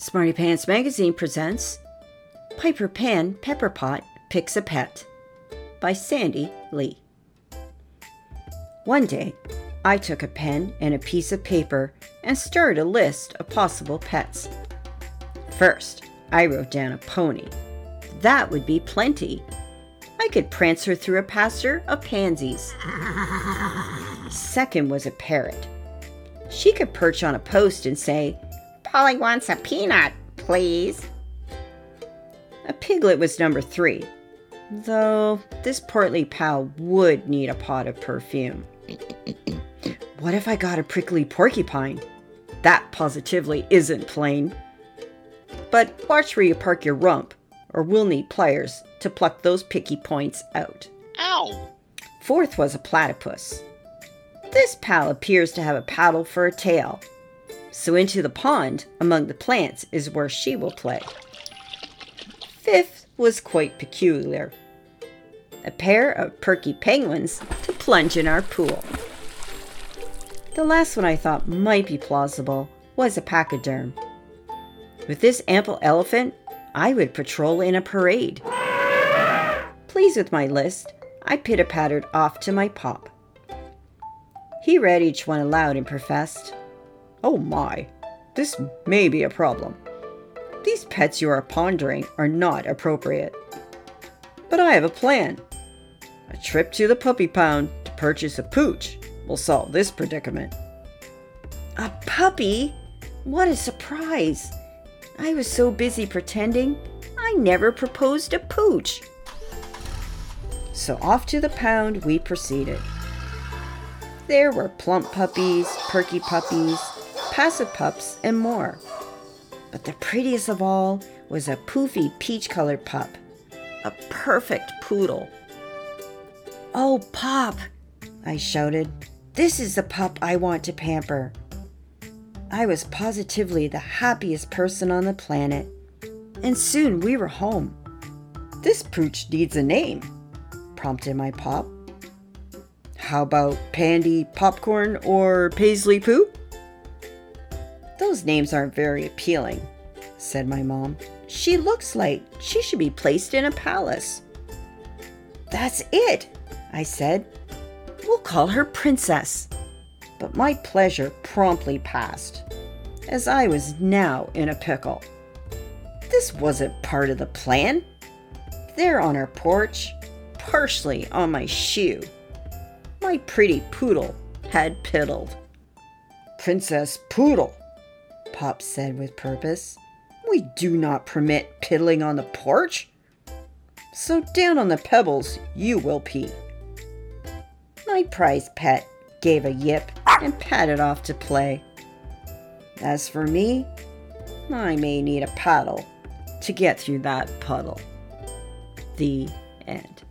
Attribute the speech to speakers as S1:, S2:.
S1: Smarty Pants Magazine presents Piper Pan Pepperpot Picks a Pet by Sandy Lee. One day, I took a pen and a piece of paper and started a list of possible pets. First, I wrote down a pony. That would be plenty. I could prance her through a pasture of pansies. Second was a parrot. She could perch on a post and say, Polly wants a peanut, please. A piglet was number three, though this portly pal would need a pot of perfume. what if I got a prickly porcupine? That positively isn't plain. But watch where you park your rump, or we'll need pliers to pluck those picky points out.
S2: Ow!
S1: Fourth was a platypus. This pal appears to have a paddle for a tail, so into the pond among the plants is where she will play. Fifth was quite peculiar a pair of perky penguins to plunge in our pool. The last one I thought might be plausible was a pachyderm. With this ample elephant, I would patrol in a parade. Pleased with my list, I pitter pattered off to my pop. He read each one aloud and professed, Oh my, this may be a problem. These pets you are pondering are not appropriate. But I have a plan. A trip to the puppy pound to purchase a pooch will solve this predicament. A puppy? What a surprise! I was so busy pretending I never proposed a pooch. So off to the pound we proceeded. There were plump puppies, perky puppies, pups, and more. But the prettiest of all was a poofy peach colored pup, a perfect poodle. Oh, Pop! I shouted. This is the pup I want to pamper. I was positively the happiest person on the planet, and soon we were home. This pooch needs a name, prompted my pop. How about Pandy Popcorn or Paisley Poo? Those names aren't very appealing, said my mom. She looks like she should be placed in a palace. That's it, I said. We'll call her Princess. But my pleasure promptly passed, as I was now in a pickle. This wasn't part of the plan. There on her porch, partially on my shoe, my pretty poodle had piddled. Princess Poodle, Pop said with purpose. We do not permit piddling on the porch. So down on the pebbles you will pee. My prize pet gave a yip and padded off to play. As for me, I may need a paddle to get through that puddle. The end.